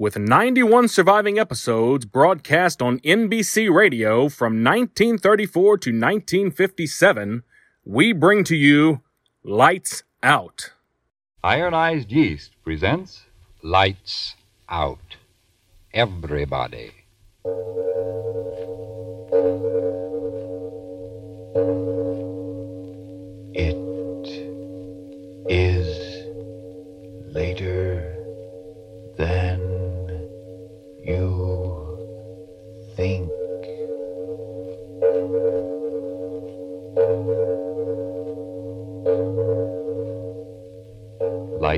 with 91 surviving episodes broadcast on NBC Radio from 1934 to 1957, we bring to you Lights Out. Ironized Yeast presents Lights Out. Everybody. It is later than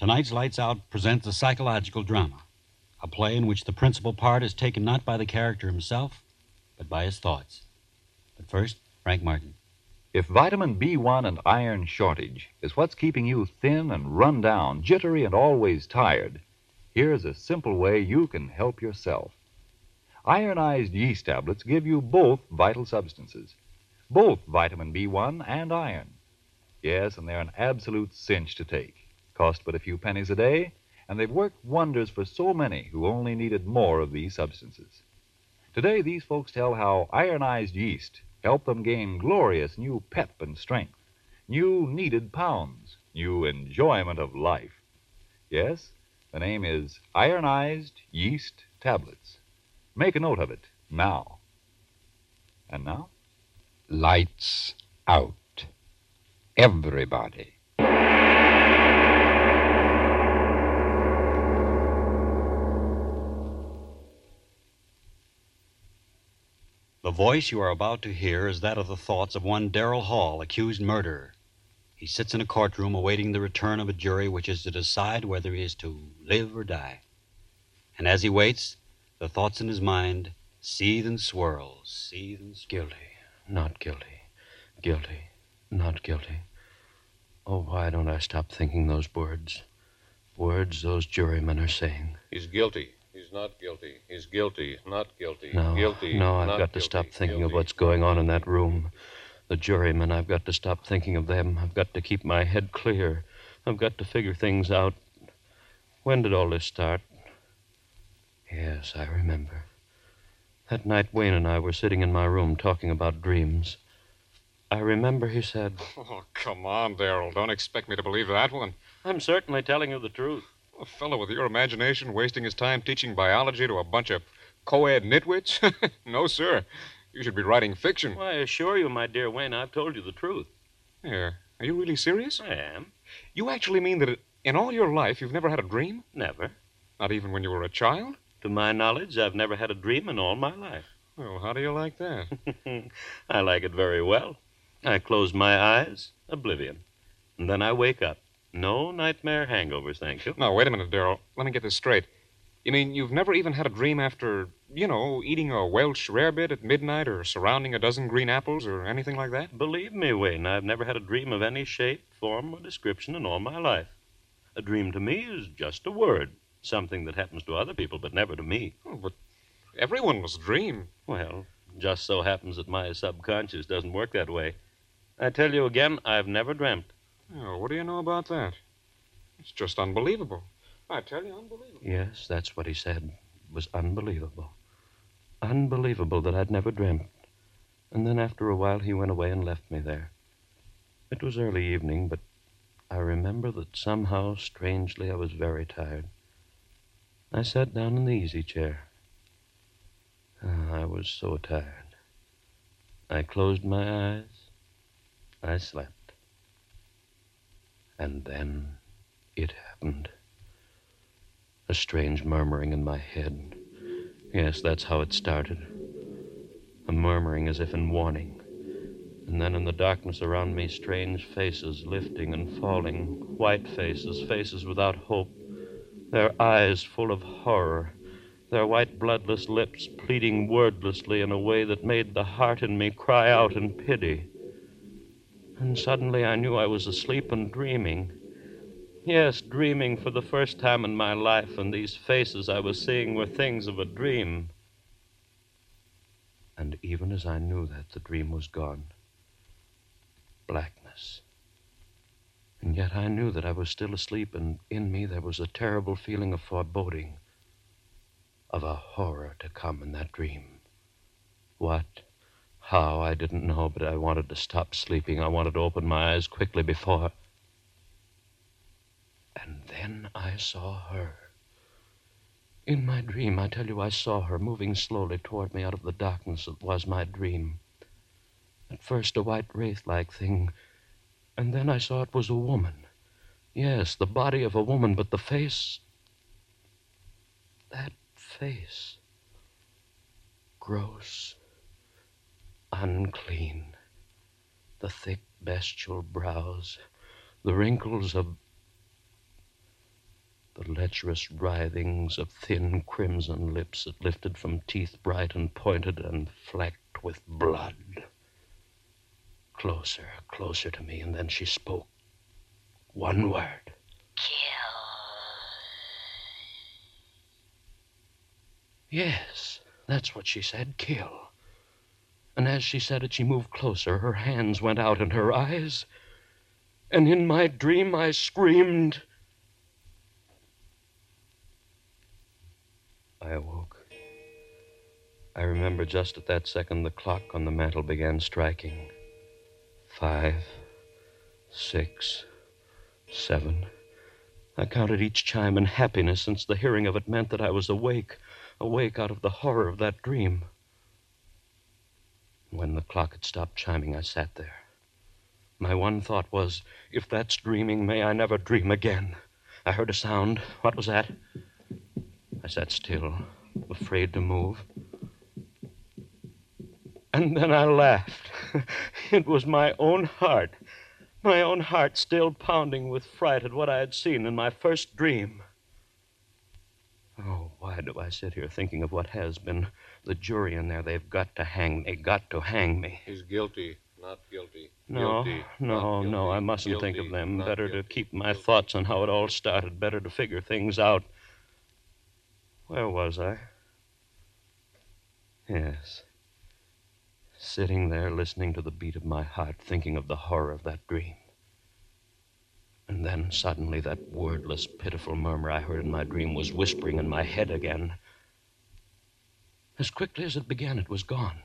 Tonight's Lights Out presents a psychological drama, a play in which the principal part is taken not by the character himself, but by his thoughts. But first, Frank Martin. If vitamin B1 and iron shortage is what's keeping you thin and run down, jittery, and always tired, here's a simple way you can help yourself. Ironized yeast tablets give you both vital substances, both vitamin B1 and iron. Yes, and they're an absolute cinch to take. Cost but a few pennies a day, and they've worked wonders for so many who only needed more of these substances. Today, these folks tell how ironized yeast helped them gain glorious new pep and strength, new needed pounds, new enjoyment of life. Yes, the name is Ironized Yeast Tablets. Make a note of it now. And now? Lights out. Everybody. The voice you are about to hear is that of the thoughts of one Darrell Hall, accused murderer. He sits in a courtroom awaiting the return of a jury which is to decide whether he is to live or die. And as he waits, the thoughts in his mind seethe and swirl, seethe and swirl. Guilty, not guilty, guilty, not guilty. Oh, why don't I stop thinking those words? Words those jurymen are saying. He's guilty. He's not guilty. He's guilty. Not guilty. No, Guilty. no, I've got to stop thinking of what's going on in that room. The jurymen, I've got to stop thinking of them. I've got to keep my head clear. I've got to figure things out. When did all this start? Yes, I remember. That night Wayne and I were sitting in my room talking about dreams. I remember he said, Oh, come on, Darrell. Don't expect me to believe that one. I'm certainly telling you the truth. A fellow with your imagination wasting his time teaching biology to a bunch of co-ed nitwits? no, sir. You should be writing fiction. Why, I assure you, my dear Wayne, I've told you the truth. Here. Are you really serious? I am. You actually mean that in all your life you've never had a dream? Never. Not even when you were a child? To my knowledge, I've never had a dream in all my life. Well, how do you like that? I like it very well. I close my eyes, oblivion. And then I wake up. No nightmare hangovers, thank you. now, wait a minute, Darrell. Let me get this straight. You mean you've never even had a dream after, you know, eating a Welsh rarebit at midnight or surrounding a dozen green apples or anything like that? Believe me, Wayne, I've never had a dream of any shape, form, or description in all my life. A dream to me is just a word, something that happens to other people, but never to me. Oh, but everyone must dream. Well, just so happens that my subconscious doesn't work that way. I tell you again, I've never dreamt. Oh, what do you know about that? It's just unbelievable. I tell you, unbelievable. Yes, that's what he said. It was unbelievable. Unbelievable that I'd never dreamt. And then after a while, he went away and left me there. It was early evening, but I remember that somehow, strangely, I was very tired. I sat down in the easy chair. Ah, I was so tired. I closed my eyes. I slept. And then it happened. A strange murmuring in my head. Yes, that's how it started. A murmuring as if in warning. And then in the darkness around me, strange faces lifting and falling. White faces, faces without hope. Their eyes full of horror. Their white, bloodless lips pleading wordlessly in a way that made the heart in me cry out in pity. And suddenly I knew I was asleep and dreaming. Yes, dreaming for the first time in my life, and these faces I was seeing were things of a dream. And even as I knew that, the dream was gone. Blackness. And yet I knew that I was still asleep, and in me there was a terrible feeling of foreboding, of a horror to come in that dream. What? How? I didn't know, but I wanted to stop sleeping. I wanted to open my eyes quickly before. And then I saw her. In my dream, I tell you, I saw her moving slowly toward me out of the darkness that was my dream. At first, a white wraith like thing, and then I saw it was a woman. Yes, the body of a woman, but the face. That face. Gross. Unclean. The thick, bestial brows. The wrinkles of the lecherous writhings of thin crimson lips that lifted from teeth bright and pointed and flecked with blood. Closer, closer to me, and then she spoke. One word. Kill. Yes, that's what she said. Kill. And as she said it, she moved closer. Her hands went out and her eyes. And in my dream, I screamed. I awoke. I remember just at that second the clock on the mantel began striking. Five, six, seven. I counted each chime in happiness since the hearing of it meant that I was awake, awake out of the horror of that dream. When the clock had stopped chiming, I sat there. My one thought was, if that's dreaming, may I never dream again. I heard a sound. What was that? I sat still, afraid to move. And then I laughed. it was my own heart, my own heart still pounding with fright at what I had seen in my first dream. Oh, why do I sit here thinking of what has been? The jury in there, they've got to hang me, got to hang me. He's guilty, not guilty. No, Guilty, no, not no. I mustn't think of them. Better to keep my Guilty. thoughts on how it all started. Better to figure things out. Where was I? Yes. Sitting there listening to the beat of my heart, thinking of the horror of that dream. And then suddenly that wordless, pitiful murmur I heard in my dream was whispering in my head again. As quickly as it began, it was gone.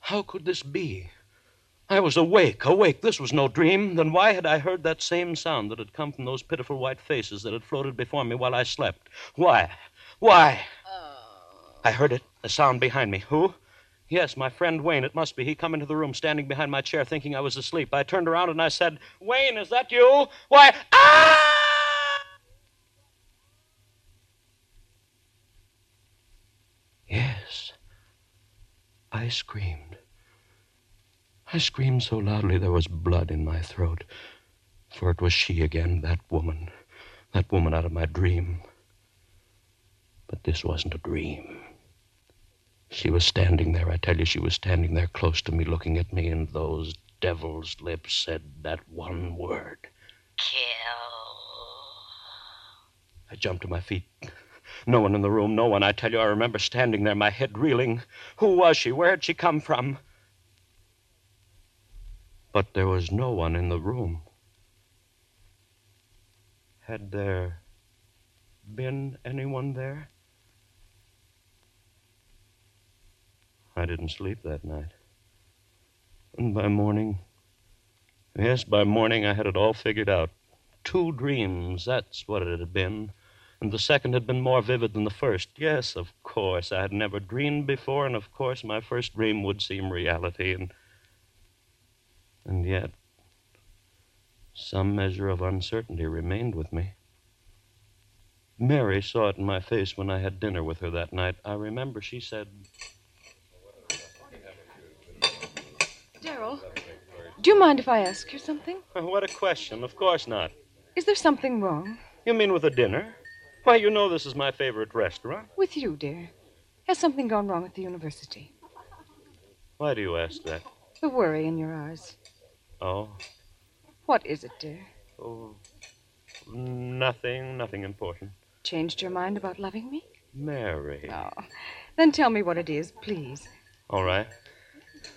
How could this be? I was awake, awake. This was no dream. Then why had I heard that same sound that had come from those pitiful white faces that had floated before me while I slept? Why? Why? Oh. I heard it, a sound behind me. Who? Yes, my friend Wayne. It must be. He come into the room standing behind my chair thinking I was asleep. I turned around and I said, Wayne, is that you? Why, ah! Yes. I screamed. I screamed so loudly there was blood in my throat. For it was she again, that woman. That woman out of my dream. But this wasn't a dream. She was standing there, I tell you, she was standing there close to me, looking at me, and those devil's lips said that one word. Kill. I jumped to my feet. No one in the room, no one. I tell you, I remember standing there, my head reeling. Who was she? Where had she come from? But there was no one in the room. Had there been anyone there? I didn't sleep that night. And by morning, yes, by morning I had it all figured out. Two dreams, that's what it had been. And the second had been more vivid than the first. Yes, of course. I had never dreamed before, and of course my first dream would seem reality, and. And yet, some measure of uncertainty remained with me. Mary saw it in my face when I had dinner with her that night. I remember she said, Daryl, do you mind if I ask you something? What a question. Of course not. Is there something wrong You mean with the dinner? Why, you know this is my favorite restaurant. with you, dear? Has something gone wrong at the university? Why do you ask that? The worry in your eyes. Oh, What is it, dear? oh, nothing, nothing important. Changed your mind about loving me? Mary. Oh. Then tell me what it is, please. All right.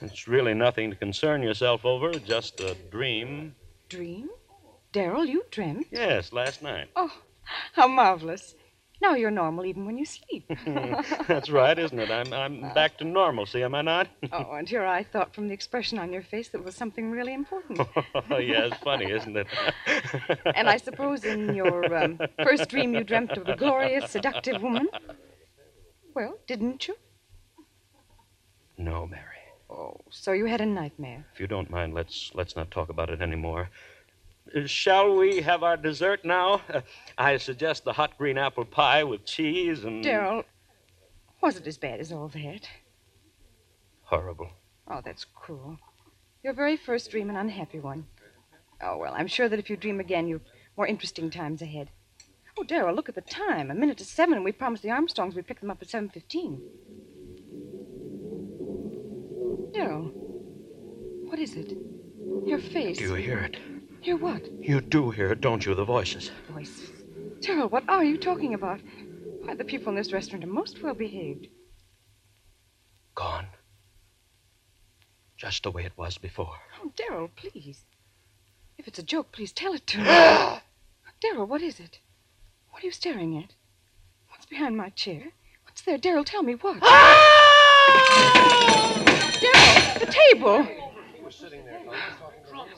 It's really nothing to concern yourself over, just a dream. Dream? Daryl, you dreamt? Yes, last night. Oh, how marvelous. Now you're normal even when you sleep. That's right, isn't it? I'm, I'm back to normalcy, am I not? oh, and here I thought from the expression on your face that was something really important. Oh, yeah, it's funny, isn't it? and I suppose in your um, first dream you dreamt of a glorious, seductive woman? Well, didn't you? No, Mary. Oh, so you had a nightmare. If you don't mind, let's let's not talk about it anymore. Shall we have our dessert now? I suggest the hot green apple pie with cheese and. Daryl, was it as bad as all that? Horrible. Oh, that's cruel. Your very first dream, an unhappy one. Oh, well, I'm sure that if you dream again, you've more interesting times ahead. Oh, Daryl, look at the time. A minute to seven, and we promised the Armstrongs we'd pick them up at 7.15. Daryl, what is it? Your face. Do you hear it? Hear what? You do hear it, don't you? The voices. Voices? Daryl, what are you talking about? Why, the people in this restaurant are most well behaved. Gone. Just the way it was before. Oh, Daryl, please. If it's a joke, please tell it to me. Daryl, what is it? What are you staring at? What's behind my chair? What's there? Daryl, tell me what. Ah! Daryl, the table.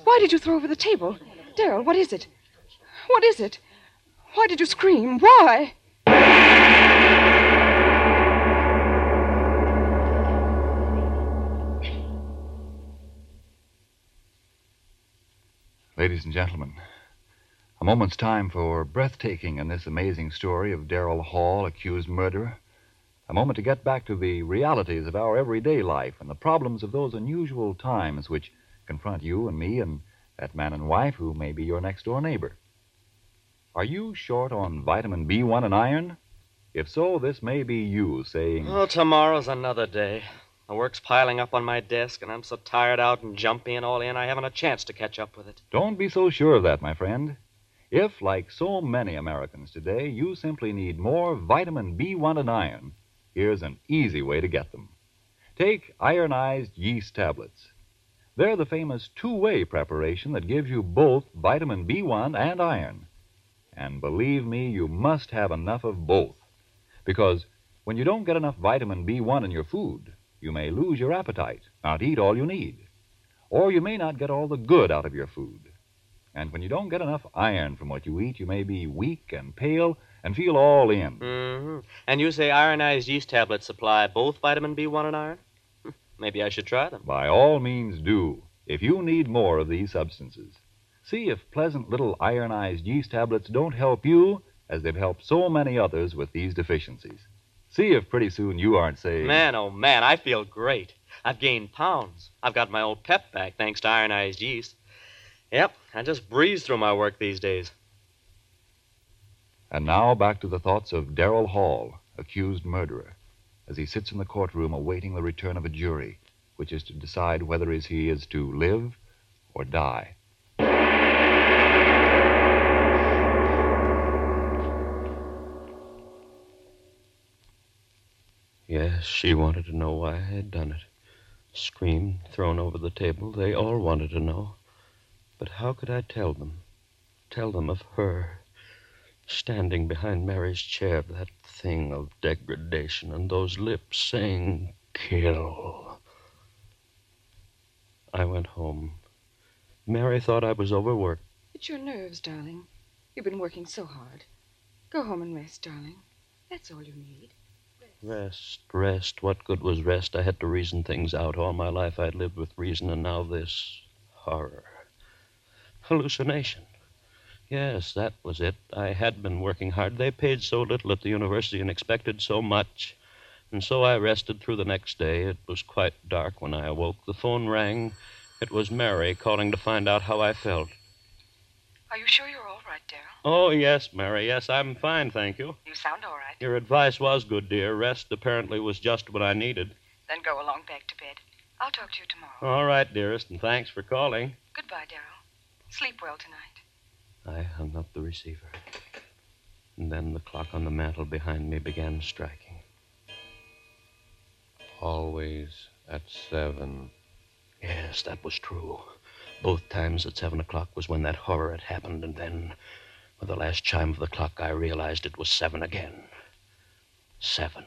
Why did you throw over the table? Daryl, what is it? What is it? Why did you scream? Why? Ladies and gentlemen, a moment's time for breathtaking in this amazing story of Darrell Hall, accused murderer. A moment to get back to the realities of our everyday life and the problems of those unusual times which confront you and me and that man and wife who may be your next door neighbor. Are you short on vitamin B1 and iron? If so, this may be you saying, Oh, tomorrow's another day. The work's piling up on my desk, and I'm so tired out and jumpy and all in, I haven't a chance to catch up with it. Don't be so sure of that, my friend. If, like so many Americans today, you simply need more vitamin B1 and iron, here's an easy way to get them. Take ironized yeast tablets. They're the famous two way preparation that gives you both vitamin B1 and iron. And believe me, you must have enough of both. Because when you don't get enough vitamin B1 in your food, you may lose your appetite, not eat all you need. Or you may not get all the good out of your food. And when you don't get enough iron from what you eat, you may be weak and pale and feel all in. Mm-hmm. And you say ironized yeast tablets supply both vitamin B1 and iron? Maybe I should try them. By all means, do, if you need more of these substances. See if pleasant little ironized yeast tablets don't help you as they've helped so many others with these deficiencies. See if pretty soon you aren't saying, Man, oh man, I feel great. I've gained pounds. I've got my old pep back thanks to ironized yeast. Yep, I just breeze through my work these days. And now back to the thoughts of Darrell Hall, accused murderer, as he sits in the courtroom awaiting the return of a jury, which is to decide whether he is to live or die. Yes, she wanted to know why I had done it. Screamed, thrown over the table. They all wanted to know. But how could I tell them? Tell them of her. Standing behind Mary's chair, that thing of degradation, and those lips saying, kill. I went home. Mary thought I was overworked. It's your nerves, darling. You've been working so hard. Go home and rest, darling. That's all you need. Rest, rest. What good was rest? I had to reason things out. All my life I'd lived with reason, and now this horror. Hallucination. Yes, that was it. I had been working hard. They paid so little at the university and expected so much. And so I rested through the next day. It was quite dark when I awoke. The phone rang. It was Mary calling to find out how I felt. Are you sure you're all right, Daryl? Oh, yes, Mary. Yes, I'm fine, thank you. You sound all right. Your advice was good, dear. Rest apparently was just what I needed. Then go along back to bed. I'll talk to you tomorrow. All right, dearest, and thanks for calling. Goodbye, Daryl. Sleep well tonight. I hung up the receiver. And then the clock on the mantel behind me began striking. Always at seven. Yes, that was true. Both times at seven o'clock was when that horror had happened, and then, with the last chime of the clock, I realized it was seven again. Seven.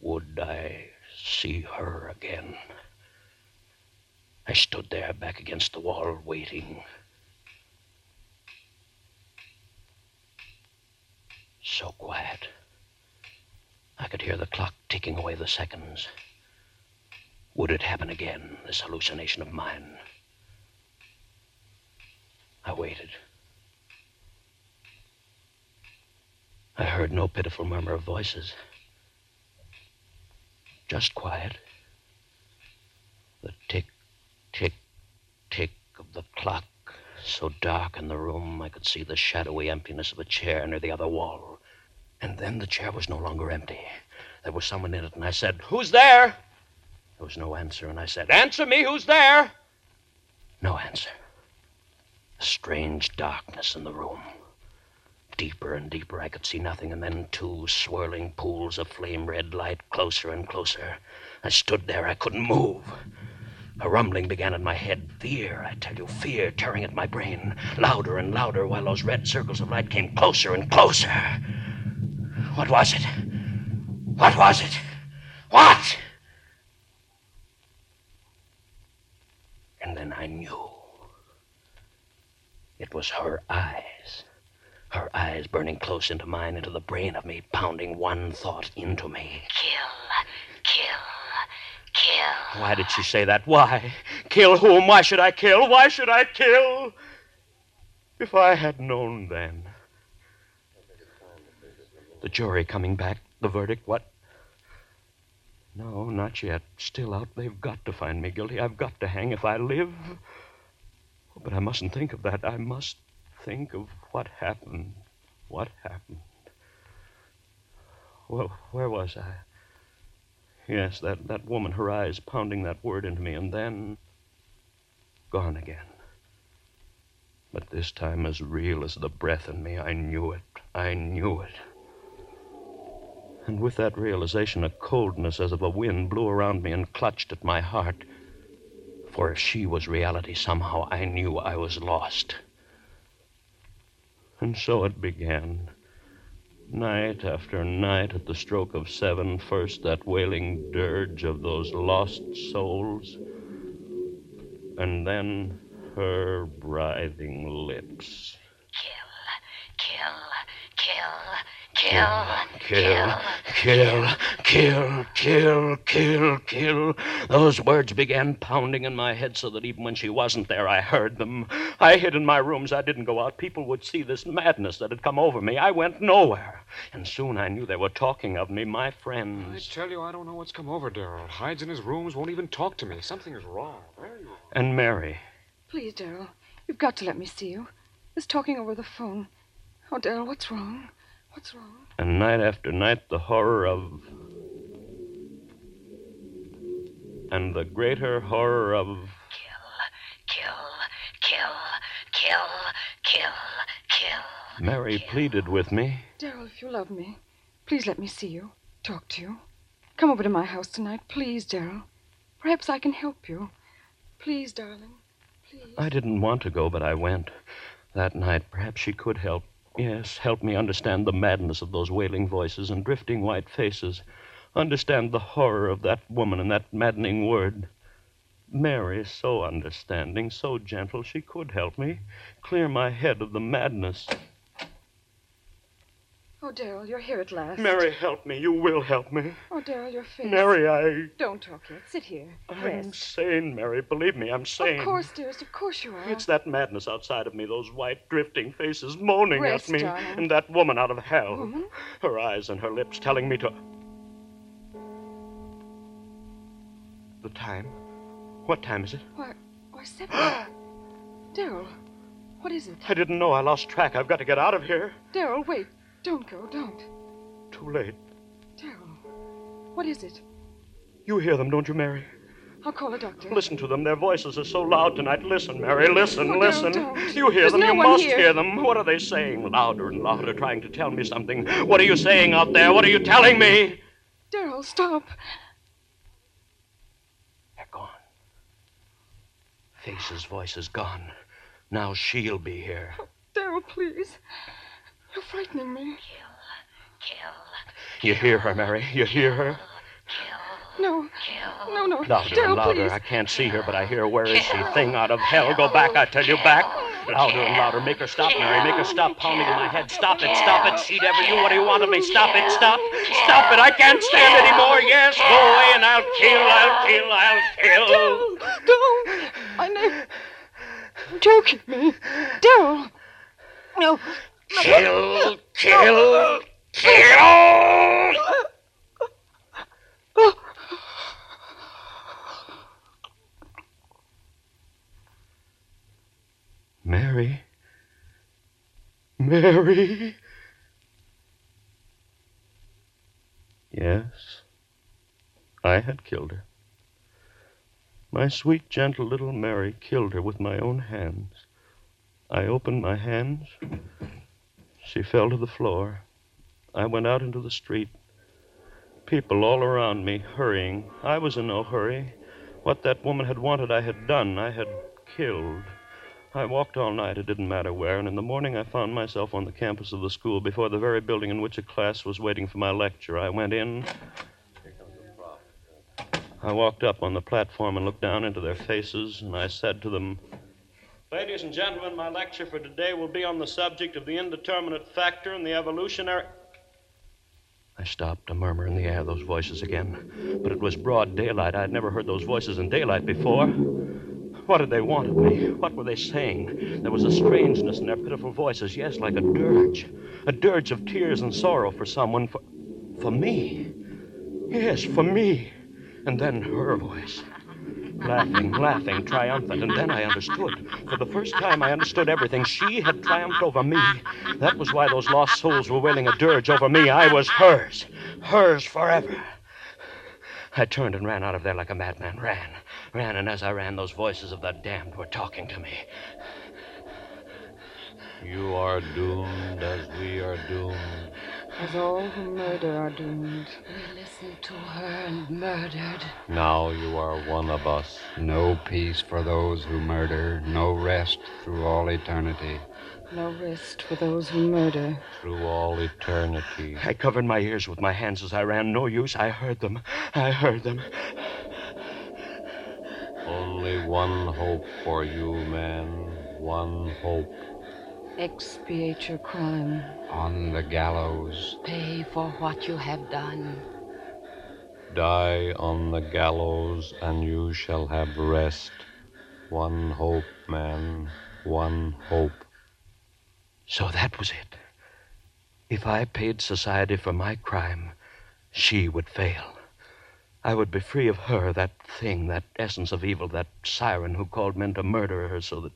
Would I see her again? I stood there back against the wall, waiting. So quiet. I could hear the clock ticking away the seconds. Would it happen again, this hallucination of mine? I waited. I heard no pitiful murmur of voices. Just quiet. The tick, tick, tick of the clock, so dark in the room I could see the shadowy emptiness of a chair near the other wall. And then the chair was no longer empty. There was someone in it, and I said, Who's there? There was no answer, and I said, Answer me, who's there? No answer. A strange darkness in the room. Deeper and deeper, I could see nothing, and then two swirling pools of flame red light closer and closer. I stood there, I couldn't move. A rumbling began in my head. Fear, I tell you, fear tearing at my brain. Louder and louder while those red circles of light came closer and closer. What was it? What was it? What? And then I knew. It was her eyes. Her eyes burning close into mine, into the brain of me, pounding one thought into me. Kill. Kill. Kill. Why did she say that? Why? Kill whom? Why should I kill? Why should I kill? If I had known then. The jury coming back, the verdict, what? No, not yet. Still out. They've got to find me guilty. I've got to hang if I live. But I mustn't think of that. I must think of what happened. What happened? Well, where was I? Yes, that, that woman, her eyes pounding that word into me, and then gone again. But this time as real as the breath in me. I knew it. I knew it. And with that realization, a coldness as of a wind blew around me and clutched at my heart. For if she was reality, somehow I knew I was lost. And so it began. Night after night, at the stroke of seven, first that wailing dirge of those lost souls, and then her writhing lips. Kill. Kill. Kill. Kill, kill, kill, kill, kill, kill. Kill. Those words began pounding in my head so that even when she wasn't there, I heard them. I hid in my rooms. I didn't go out. People would see this madness that had come over me. I went nowhere. And soon I knew they were talking of me, my friends. I tell you, I don't know what's come over Daryl. Hides in his rooms, won't even talk to me. Something is wrong. Very wrong. And Mary. Please, Daryl, you've got to let me see you. This talking over the phone. Oh, Daryl, what's wrong? What's wrong? And night after night, the horror of. And the greater horror of. Kill. Kill. Kill. Kill. Kill. Kill. Mary pleaded with me. Daryl, if you love me, please let me see you, talk to you. Come over to my house tonight, please, Daryl. Perhaps I can help you. Please, darling. Please. I didn't want to go, but I went. That night, perhaps she could help. Yes, help me understand the madness of those wailing voices and drifting white faces. Understand the horror of that woman and that maddening word. Mary, so understanding, so gentle, she could help me. Clear my head of the madness. Oh, Daryl, you're here at last. Mary, help me. You will help me. Oh, Daryl, your face. Mary, I. Don't talk yet. Sit here. I'm Rest. sane, Mary. Believe me, I'm sane. Of course, dearest. Of course you are. It's that madness outside of me, those white, drifting faces moaning Rest, at me, darling. and that woman out of hell. Woman? Her eyes and her lips telling me to. The time? What time is it? Why, why, seven. Daryl, what is it? I didn't know. I lost track. I've got to get out of here. Daryl, wait. Don't go. Don't. Too late. Daryl, what is it? You hear them, don't you, Mary? I'll call a doctor. Listen to them. Their voices are so loud tonight. Listen, Mary. Listen, Oh, listen. You hear There's them. no you must here. hear them. What are they saying? Louder and louder, trying to tell me something. What are you saying out there? What are you telling me? Daryl, stop. They're gone. Faces, voices gone. Now she'll be here. Daryl, please. You're frightening me. You hear her, Mary? You hear her? No. No, no. Louder Daryl, and louder. please. I can't see her, but I hear her. Where is she? Thing out of hell. Go back, I tell you, back. Louder and louder. Make her stop, Mary. Make her stop pounding in my head. Stop it, stop it. She devil you. What do you want of me? Stop it, stop. Stop it. I can't stand anymore. Yes, go away and I'll kill, I'll kill, I'll kill. Daryl, don't. I know. Don't kill me. Daryl. No. Kill, kill, kill. Mary. Mary. Yes, I had killed her. My sweet, gentle little Mary killed her with my own hands. I opened my hands. She fell to the floor. I went out into the street. People all around me, hurrying. I was in no hurry. What that woman had wanted, I had done. I had killed. I walked all night, it didn't matter where, and in the morning I found myself on the campus of the school before the very building in which a class was waiting for my lecture. I went in. I walked up on the platform and looked down into their faces, and I said to them, Ladies and gentlemen, my lecture for today will be on the subject of the indeterminate factor in the evolutionary. I stopped, a murmur in the air, those voices again. But it was broad daylight. I had never heard those voices in daylight before. What did they want of me? What were they saying? There was a strangeness in their pitiful voices, yes, like a dirge. A dirge of tears and sorrow for someone, for. for me. Yes, for me. And then her voice. Laughing, laughing, triumphant. And then I understood. For the first time, I understood everything. She had triumphed over me. That was why those lost souls were wailing a dirge over me. I was hers. Hers forever. I turned and ran out of there like a madman. Ran. Ran, and as I ran, those voices of the damned were talking to me. You are doomed as we are doomed. As all who murder are doomed. We listened to her and murdered. Now you are one of us. No peace for those who murder, no rest through all eternity. No rest for those who murder. Through all eternity. I covered my ears with my hands as I ran. No use. I heard them. I heard them. Only one hope for you, man. One hope. Expiate your crime. On the gallows. Pay for what you have done. Die on the gallows, and you shall have rest. One hope, man. One hope. So that was it. If I paid society for my crime, she would fail. I would be free of her, that thing, that essence of evil, that siren who called men to murder her so that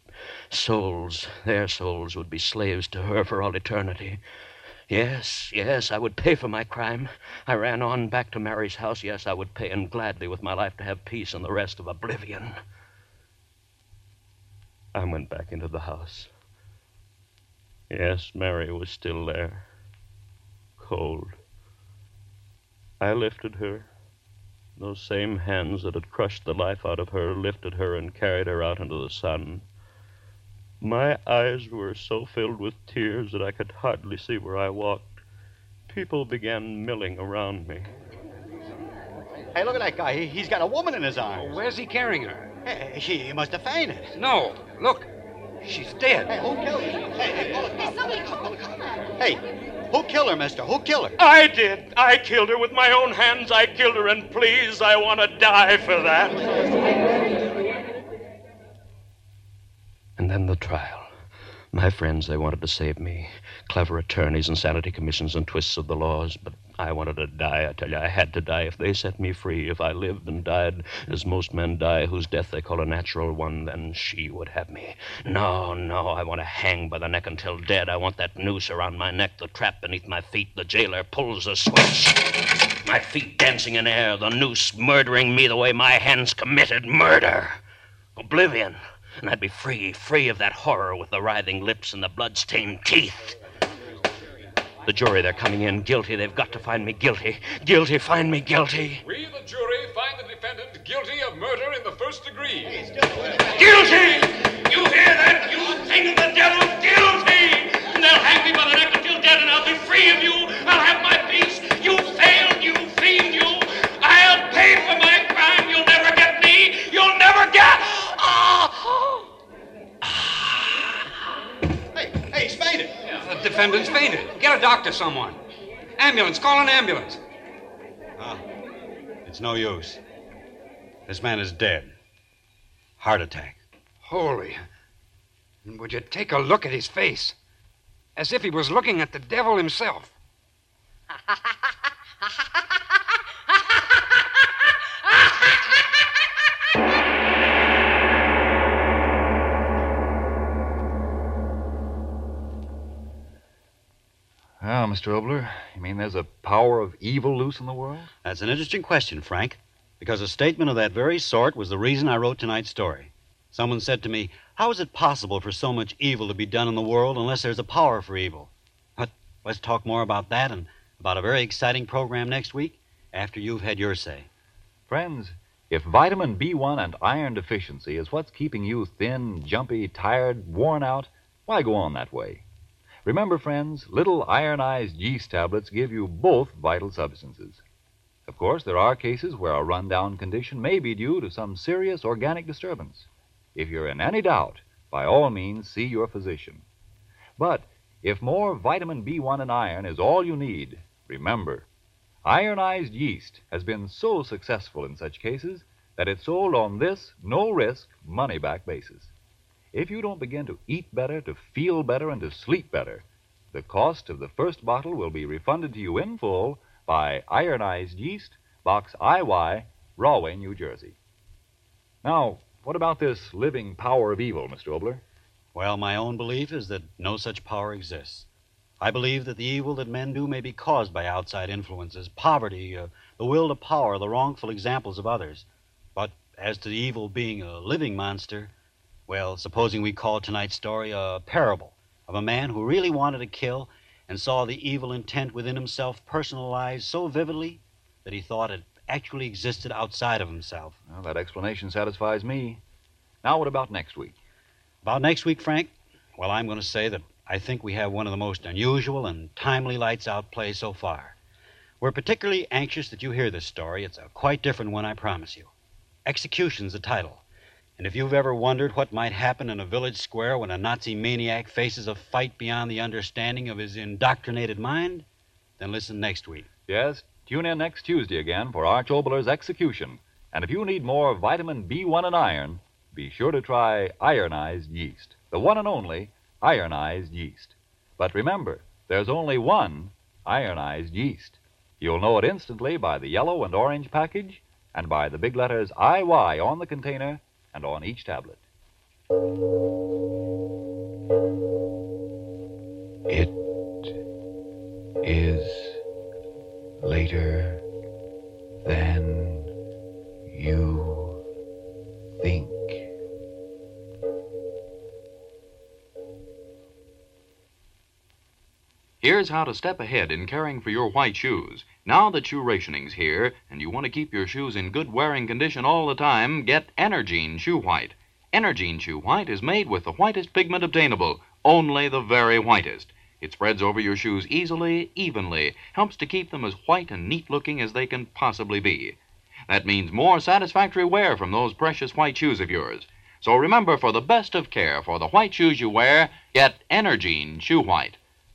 souls, their souls, would be slaves to her for all eternity. Yes, yes, I would pay for my crime. I ran on back to Mary's house. Yes, I would pay, and gladly with my life to have peace and the rest of oblivion. I went back into the house. Yes, Mary was still there. Cold. I lifted her. Those same hands that had crushed the life out of her lifted her and carried her out into the sun. My eyes were so filled with tears that I could hardly see where I walked. People began milling around me. Hey, look at that guy. He, he's got a woman in his arms. Where's he carrying her? Hey, he, he must have fainted. No. Look. She's dead. Hey, who killed her? Hey, hey, Bullock, come, come, come. Hey, Who killed her, mister? Who killed her? I did. I killed her with my own hands. I killed her, and please, I want to die for that. And then the trial. My friends, they wanted to save me. Clever attorneys, insanity commissions, and twists of the laws. But I wanted to die. I tell you, I had to die. If they set me free, if I lived and died as most men die, whose death they call a natural one, then she would have me. No, no, I want to hang by the neck until dead. I want that noose around my neck, the trap beneath my feet. The jailer pulls the switch. My feet dancing in air, the noose murdering me the way my hands committed murder. Oblivion. And I'd be free, free of that horror with the writhing lips and the blood-stained teeth. The jury, they're coming in guilty. They've got to find me guilty. Guilty, find me guilty. We, the jury, find the defendant guilty of murder in the first degree. Guilty! You hear that? You thing of the devil, guilty! And they'll hang me by the neck until dead, and I'll be free of you. I'll have my peace. Defendant's fainted. Get a doctor, someone. Ambulance, call an ambulance. Ah, it's no use. This man is dead. Heart attack. Holy. And would you take a look at his face? As if he was looking at the devil himself. Well, Mr. Oboler, you mean there's a power of evil loose in the world? That's an interesting question, Frank, because a statement of that very sort was the reason I wrote tonight's story. Someone said to me, How is it possible for so much evil to be done in the world unless there's a power for evil? But let's talk more about that and about a very exciting program next week after you've had your say. Friends, if vitamin B1 and iron deficiency is what's keeping you thin, jumpy, tired, worn out, why go on that way? Remember, friends, little ironized yeast tablets give you both vital substances. Of course, there are cases where a rundown condition may be due to some serious organic disturbance. If you're in any doubt, by all means see your physician. But if more vitamin B1 and iron is all you need, remember, ironized yeast has been so successful in such cases that it's sold on this no risk, money back basis. If you don't begin to eat better, to feel better, and to sleep better, the cost of the first bottle will be refunded to you in full by Ironized Yeast, Box IY, Rahway, New Jersey. Now, what about this living power of evil, Mr. Oboler? Well, my own belief is that no such power exists. I believe that the evil that men do may be caused by outside influences, poverty, uh, the will to power, the wrongful examples of others. But as to the evil being a living monster, well, supposing we call tonight's story a parable of a man who really wanted to kill and saw the evil intent within himself personalized so vividly that he thought it actually existed outside of himself. Well, that explanation satisfies me. Now, what about next week? About next week, Frank? Well, I'm going to say that I think we have one of the most unusual and timely lights out plays so far. We're particularly anxious that you hear this story. It's a quite different one, I promise you. Execution's the title. And if you've ever wondered what might happen in a village square when a Nazi maniac faces a fight beyond the understanding of his indoctrinated mind, then listen next week. Yes, tune in next Tuesday again for Arch Oboler's Execution. And if you need more vitamin B1 and iron, be sure to try ironized yeast, the one and only ironized yeast. But remember, there's only one ironized yeast. You'll know it instantly by the yellow and orange package and by the big letters IY on the container and on each tablet. It is later than Here's how to step ahead in caring for your white shoes. Now that shoe rationing's here, and you want to keep your shoes in good wearing condition all the time, get Energine Shoe White. Energine Shoe White is made with the whitest pigment obtainable, only the very whitest. It spreads over your shoes easily, evenly, helps to keep them as white and neat looking as they can possibly be. That means more satisfactory wear from those precious white shoes of yours. So remember, for the best of care for the white shoes you wear, get Energine Shoe White.